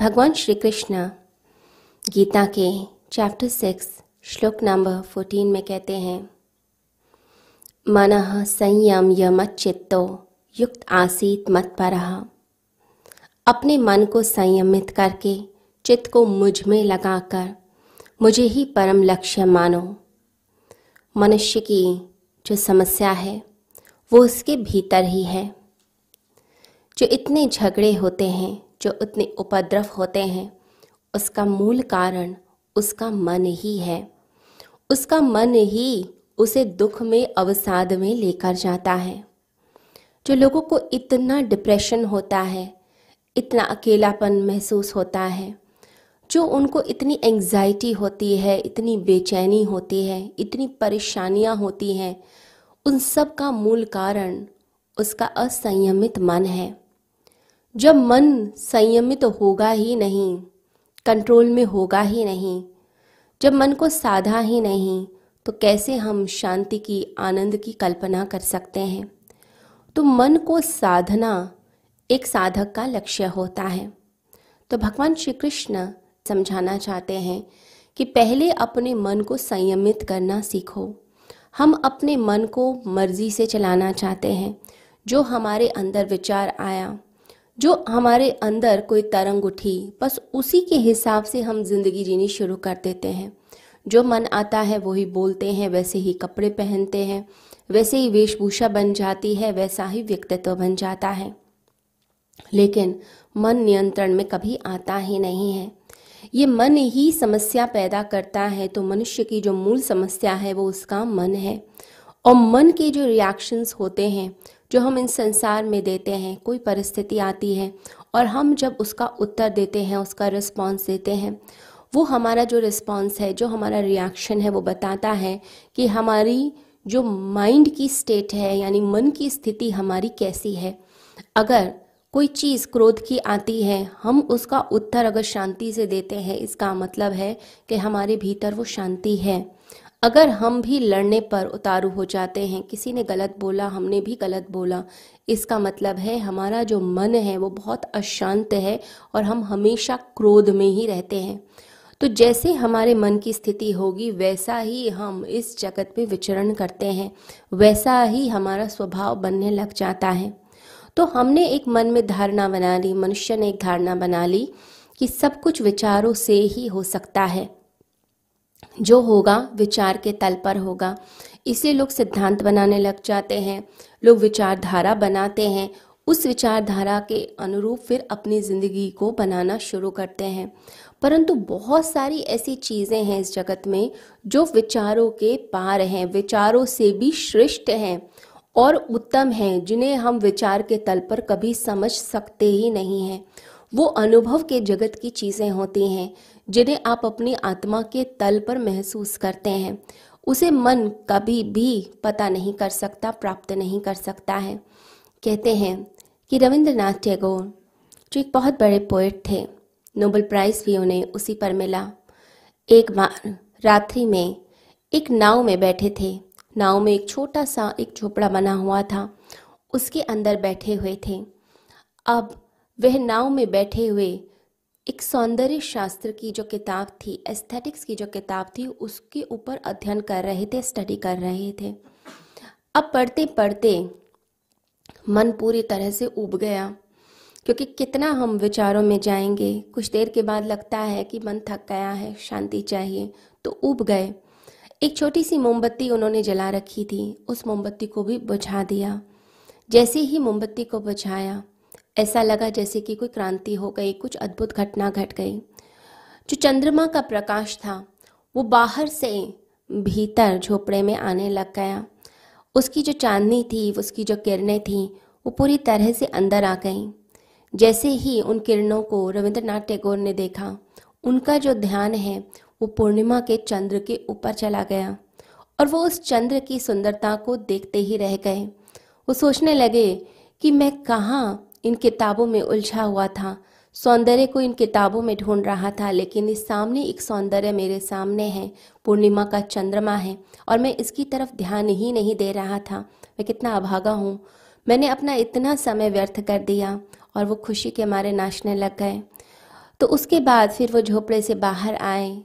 भगवान श्री कृष्ण गीता के chapter six श्लोक नंबर फोर्टीन में कहते हैं, मन संयम यमचित्तो युक्त आसीत मत पर। अपने मन को संयमित करके, चित्त को मुझमें लगाकर, मुझे ही परम लक्ष्य मानो। मनुष्य की जो समस्या है, वो उसके भीतर ही है। जो इतने झगड़े होते हैं जो इतने उपद्रव होते हैं, उसका मूल कारण उसका मन ही है। उसका मन ही उसे दुख में, अवसाद में लेकर जाता है। जो लोगों को इतना डिप्रेशन होता है, इतना अकेलापन महसूस होता है, जो उनको इतनी एंजाइटी होती है, इतनी बेचैनी होती है, इतनी परेशानियाँ होती हैं, उन सब का मूल कारण उसका असंयमित मन है। जब मन संयमित तो होगा ही नहीं कंट्रोल में होगा ही नहीं, जब मन को साधा ही नहीं तो कैसे हम शांति की, आनंद की कल्पना कर सकते हैं? तो मन को साधना एक साधक का लक्ष्य होता है। तो भगवान श्री कृष्ण समझाना चाहते हैं कि पहले अपने मन को संयमित करना सीखो। हम अपने मन को मर्ज़ी से चलाना चाहते हैं, जो हमारे अंदर विचार आया। जो हमारे अंदर कोई तरंग उठी, बस उसी के हिसाब से हम ज़िंदगी जीनी शुरू कर देते हैं। जो मन आता है वही बोलते हैं, वैसे ही कपड़े पहनते हैं, वैसे ही वेशभूषा बन जाती है, वैसा ही व्यक्तित्व बन जाता है। लेकिन मन नियंत्रण में कभी आता ही नहीं है। ये मन ही समस्या पैदा करता है तो मनुष्य की जो मूल समस्या है वो उसका मन है। और मन के जो रिएक्शंस होते हैं जो हम इन संसार में देते हैं, कोई परिस्थिति आती है और हम जब उसका उत्तर देते हैं, उसका रिस्पॉन्स देते हैं, वो हमारा जो रिस्पॉन्स है, जो हमारा रिएक्शन है, वो बताता है कि हमारी जो माइंड की स्टेट है, यानी मन की स्थिति हमारी कैसी है। अगर कोई चीज़ क्रोध की आती है, हम उसका उत्तर अगर शांति से देते हैं, इसका मतलब है कि हमारे भीतर वो शांति है। अगर हम भी लड़ने पर उतारू हो जाते हैं, किसी ने गलत बोला, हमने भी गलत बोला, इसका मतलब है हमारा जो मन है वो बहुत अशांत है और हम हमेशा क्रोध में ही रहते हैं। तो जैसे हमारे मन की स्थिति होगी, वैसा ही हम इस जगत में विचरण करते हैं, वैसा ही हमारा स्वभाव बनने लग जाता है। तो हमने एक मन में धारणा बना ली, मनुष्य ने एक धारणा बना ली कि सब कुछ विचारों से ही हो सकता है। जो होगा, विचार के तल पर होगा। इसलिए लोग सिद्धांत बनाने लग जाते हैं। लोग विचारधारा बनाते हैं। उस विचारधारा के अनुरूप फिर अपनी ज़िंदगी को बनाना शुरू करते हैं। परंतु बहुत सारी ऐसी चीज़ें हैं इस जगत में जो विचारों के पार हैं, विचारों से भी श्रेष्ठ हैं और उत्तम हैं, जिन्हें हम विचार के तल पर कभी समझ सकते ही नहीं हैं। वो अनुभव के जगत की चीज़ें होती हैं। जिन्हें आप अपनी आत्मा के तल पर महसूस करते हैं। उसे मन कभी भी पता नहीं कर सकता, प्राप्त नहीं कर सकता है। कहते हैं कि रविंद्रनाथ टैगोर जो एक बहुत बड़े पोइट थे नोबल प्राइज़ भी उन्हें उसी पर मिला। एक बार रात्रि में एक नाव में बैठे थे। नाव में एक छोटा सा एक झोपड़ा बना हुआ था। उसके अंदर बैठे हुए थे। अब वह नाव में बैठे हुए एक सौंदर्य शास्त्र की जो किताब थी एस्थेटिक्स की जो किताब थी, उसके ऊपर अध्ययन कर रहे थे स्टडी कर रहे थे। अब पढ़ते पढ़ते मन पूरी तरह से उब गया, क्योंकि कितना हम विचारों में जाएँगे। कुछ देर के बाद लगता है कि मन थक गया है, शांति चाहिए तो उब गए। एक छोटी सी मोमबत्ती उन्होंने जला रखी थी, उस मोमबत्ती को भी बुझा दिया। जैसे ही मोमबत्ती को बुझाया ऐसा लगा जैसे कि कोई क्रांति हो गई, कुछ अद्भुत घटना घट गई। जो चंद्रमा का प्रकाश था, वो बाहर से भीतर झोपड़े में आने लग गया। उसकी जो चांदनी थी, उसकी जो किरणें थी, वो पूरी तरह से अंदर आ गई। जैसे ही उन किरणों को रविंद्रनाथ टैगोर ने देखा, उनका जो ध्यान है, वो पूर्णिमा के चंद्र के ऊपर चला गया और वो उस चंद्र की सुंदरता को देखते ही रह गए। वो सोचने लगे कि मैं कहाँ इन किताबों में उलझा हुआ था। सौंदर्य को इन किताबों में ढूंढ रहा था, लेकिन इस सामने एक सौंदर्य मेरे सामने है। पूर्णिमा का चंद्रमा है और मैं इसकी तरफ़ ध्यान ही नहीं दे रहा था। मैं कितना अभागा हूँ। मैंने अपना इतना समय व्यर्थ कर दिया और वो खुशी के मारे नाचने लग गए। तो उसके बाद फिर वो झोपड़े से बाहर आए,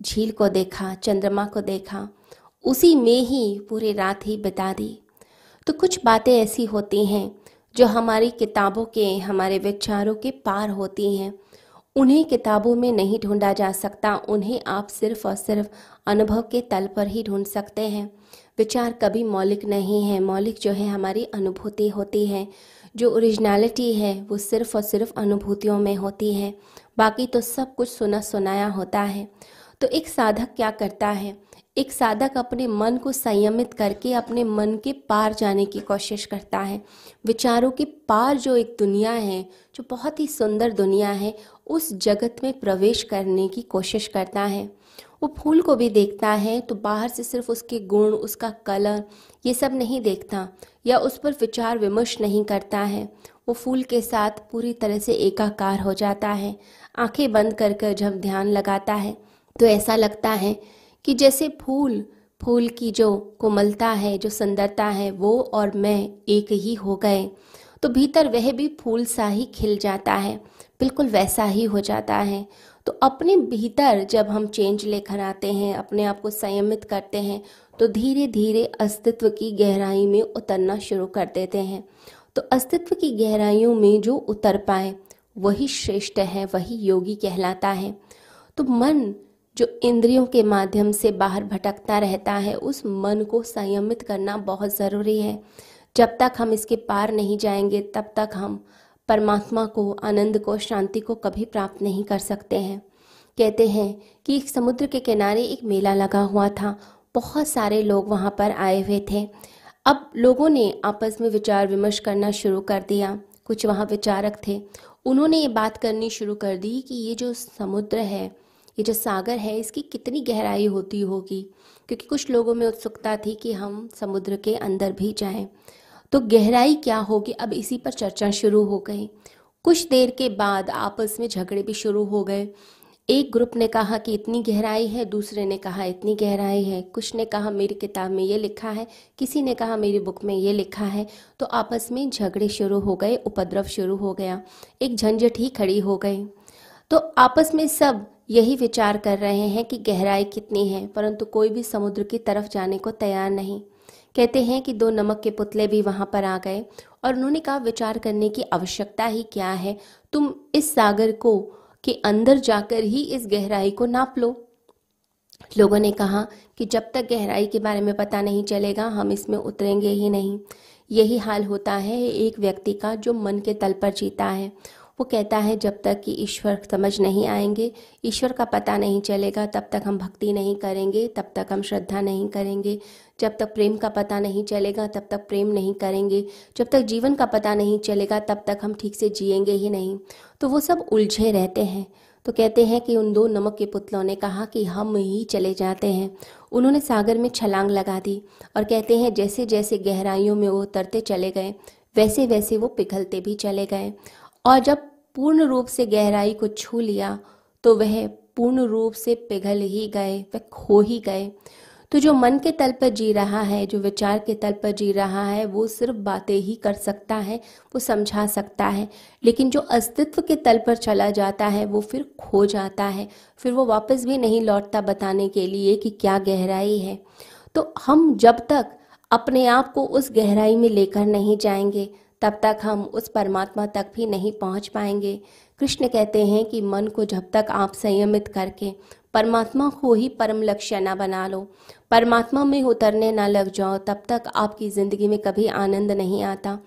झील को देखा, चंद्रमा को देखा। उसी में ही पूरी रात ही बिता दी। तो कुछ बातें ऐसी होती हैं जो हमारी किताबों के, हमारे विचारों के पार होती हैं, उन्हें किताबों में नहीं ढूंढा जा सकता, उन्हें आप सिर्फ़ और सिर्फ़ अनुभव के तल पर ही ढूंढ सकते हैं। विचार कभी मौलिक नहीं है, मौलिक जो है हमारी अनुभूति होती है, जो ओरिजिनलिटी है, वो सिर्फ़ और सिर्फ़ अनुभूतियों में होती है, बाकी तो सब कुछ सुना सुनाया होता है। तो एक साधक क्या करता है? एक साधक अपने मन को संयमित करके अपने मन के पार जाने की कोशिश करता है। विचारों के पार जो एक दुनिया है, जो बहुत ही सुंदर दुनिया है, उस जगत में प्रवेश करने की कोशिश करता है। वो फूल को भी देखता है तो बाहर से सिर्फ़ उसके गुण, उसका कलर, ये सब नहीं देखता, या उस पर विचार विमर्श नहीं करता है। वो फूल के साथ पूरी तरह से एकाकार हो जाता है। आँखें बंद कर कर जब ध्यान लगाता है तो ऐसा लगता है कि जैसे फूल फूल की जो कोमलता है, जो सुंदरता है, वो और मैं एक ही हो गए तो भीतर वह भी फूल सा ही खिल जाता है, बिल्कुल वैसा ही हो जाता है। तो अपने भीतर जब हम चेंज लेकर आते हैं, अपने आप को संयमित करते हैं तो धीरे धीरे अस्तित्व की गहराई में उतरना शुरू कर देते हैं। तो अस्तित्व की गहराइयों में जो उतर पाए, वही श्रेष्ठ है, वही योगी कहलाता है। तो मन जो इंद्रियों के माध्यम से बाहर भटकता रहता है, उस मन को संयमित करना बहुत ज़रूरी है। जब तक हम इसके पार नहीं जाएँगे, तब तक हम परमात्मा को, आनंद को, शांति को कभी प्राप्त नहीं कर सकते हैं। कहते हैं कि एक समुद्र के किनारे एक मेला लगा हुआ था। बहुत सारे लोग वहाँ पर आए हुए थे। अब लोगों ने आपस में विचार विमर्श करना शुरू कर दिया। कुछ वहाँ विचारक थे। उन्होंने ये बात करनी शुरू कर दी कि ये जो समुद्र है ये जो सागर है, इसकी कितनी गहराई होती होगी? क्योंकि कुछ लोगों में उत्सुकता थी कि हम समुद्र के अंदर भी जाएँ। तो गहराई क्या होगी? अब इसी पर चर्चा शुरू हो गई। कुछ देर के बाद आपस में झगड़े भी शुरू हो गए। एक ग्रुप ने कहा कि इतनी गहराई है, दूसरे ने कहा इतनी गहराई है। कुछ ने कहा, मेरी किताब में ये लिखा है। किसी ने कहा, मेरी बुक में ये लिखा है। तो आपस में झगड़े शुरू हो गए, उपद्रव शुरू हो गया। एक झंझट ही खड़ी हो गई। तो आपस में सब यही विचार कर रहे हैं कि गहराई कितनी है, परंतु कोई भी समुद्र की तरफ़ जाने को तैयार नहीं। कहते हैं कि दो नमक के पुतले भी वहाँ पर आ गए, और उन्होंने कहा, विचार करने की आवश्यकता ही क्या है? तुम इस सागर को, के अंदर जाकर ही इस गहराई को नाप लो। लोगों ने कहा कि जब तक गहराई के बारे में पता नहीं चलेगा, हम इसमें उतरेंगे ही नहीं। यही हाल होता है एक व्यक्ति का जो मन के तल पर जीता है। वो कहता है, जब तक कि ईश्वर समझ नहीं आएँगे, ईश्वर का पता नहीं चलेगा, तब तक हम भक्ति नहीं करेंगे, तब तक हम श्रद्धा नहीं करेंगे। जब तक प्रेम का पता नहीं चलेगा, तब तक प्रेम नहीं करेंगे। जब तक जीवन का पता नहीं चलेगा, तब तक हम ठीक से जिएँगे ही नहीं। तो वो सब उलझे रहते हैं। तो कहते हैं कि उन दो नमक के पुतलों ने कहा कि हम ही चले जाते हैं। उन्होंने सागर में छलांग लगा दी और कहते हैं जैसे जैसे गहराइयों में वो उतरते चले गए वैसे वैसे वो पिघलते भी चले गए। और जब पूर्ण रूप से गहराई को छू लिया तो वह पूर्ण रूप से पिघल ही गए, वह खो ही गए। तो जो मन के तल पर जी रहा है, जो विचार के तल पर जी रहा है, वो सिर्फ़ बातें ही कर सकता है, वो समझा सकता है। लेकिन जो अस्तित्व के तल पर चला जाता है, वो फिर खो जाता है। फिर वो वापस भी नहीं लौटता बताने के लिए कि क्या गहराई है। तो हम जब तक अपने आप को उस गहराई में लेकर नहीं जाएँगे तब तक हम उस परमात्मा तक भी नहीं पहुँच पाएँगे। कृष्ण कहते हैं कि मन को जब तक आप संयमित करके परमात्मा को ही परम लक्ष्य न बना लो, परमात्मा में उतरने ना लग जाओ, तब तक आपकी ज़िंदगी में कभी आनंद नहीं आता।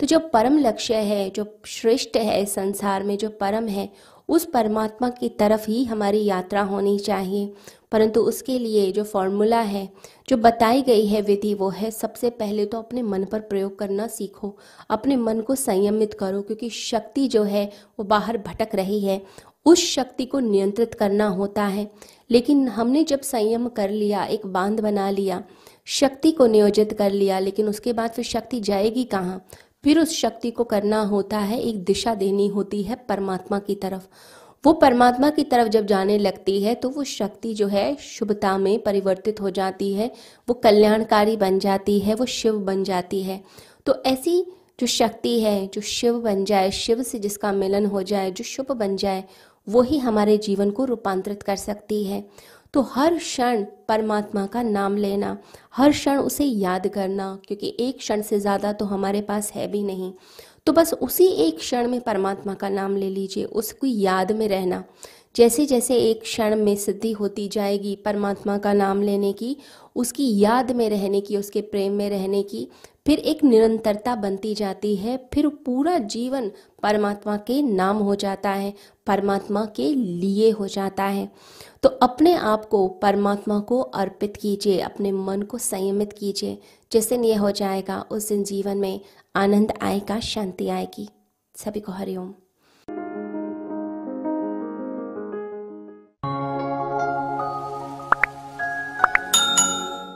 तो जो परम लक्ष्य है, जो श्रेष्ठ है संसार में, जो परम है, उस परमात्मा की तरफ़ ही हमारी यात्रा होनी चाहिए। परंतु उसके लिए जो फॉर्मूला है, जो बताई गई है विधि, वो है सबसे पहले तो अपने मन पर प्रयोग करना सीखो, अपने मन को संयमित करो, क्योंकि शक्ति जो है, वो बाहर भटक रही है। उस शक्ति को नियंत्रित करना होता है। लेकिन हमने जब संयम कर लिया, एक बाँध बना लिया, शक्ति को नियोजित कर लिया, लेकिन उसके बाद फिर शक्ति जाएगी कहाँ? फिर उस शक्ति को करना होता है, एक दिशा देनी होती है परमात्मा की तरफ़। वो परमात्मा की तरफ़ जब जाने लगती है तो वो शक्ति जो है शुभता में परिवर्तित हो जाती है, वो कल्याणकारी बन जाती है, वो शिव बन जाती है। तो ऐसी जो शक्ति है, जो शिव बन जाए, शिव से जिसका मिलन हो जाए, जो शुभ बन जाए, वो ही हमारे जीवन को रूपांतरित कर सकती है। तो हर क्षण परमात्मा का नाम लेना, हर क्षण उसे याद करना, क्योंकि एक क्षण से ज़्यादा तो हमारे पास है भी नहीं। तो बस उसी एक क्षण में परमात्मा का नाम ले लीजिए, उसकी याद में रहना। जैसे जैसे एक क्षण में सिद्धि होती जाएगी, परमात्मा का नाम लेने की, उसकी याद में रहने की, उसके प्रेम में रहने की, फिर एक निरंतरता बनती जाती है, फिर पूरा जीवन परमात्मा के नाम हो जाता है, परमात्मा के लिए हो जाता है। तो अपने आप को, परमात्मा को अर्पित कीजिए, अपने मन को संयमित कीजिए, जिस दिन यह हो जाएगा, उस दिन जीवन में आनंद आएगा, शांति आएगी। सभी को हरिओम।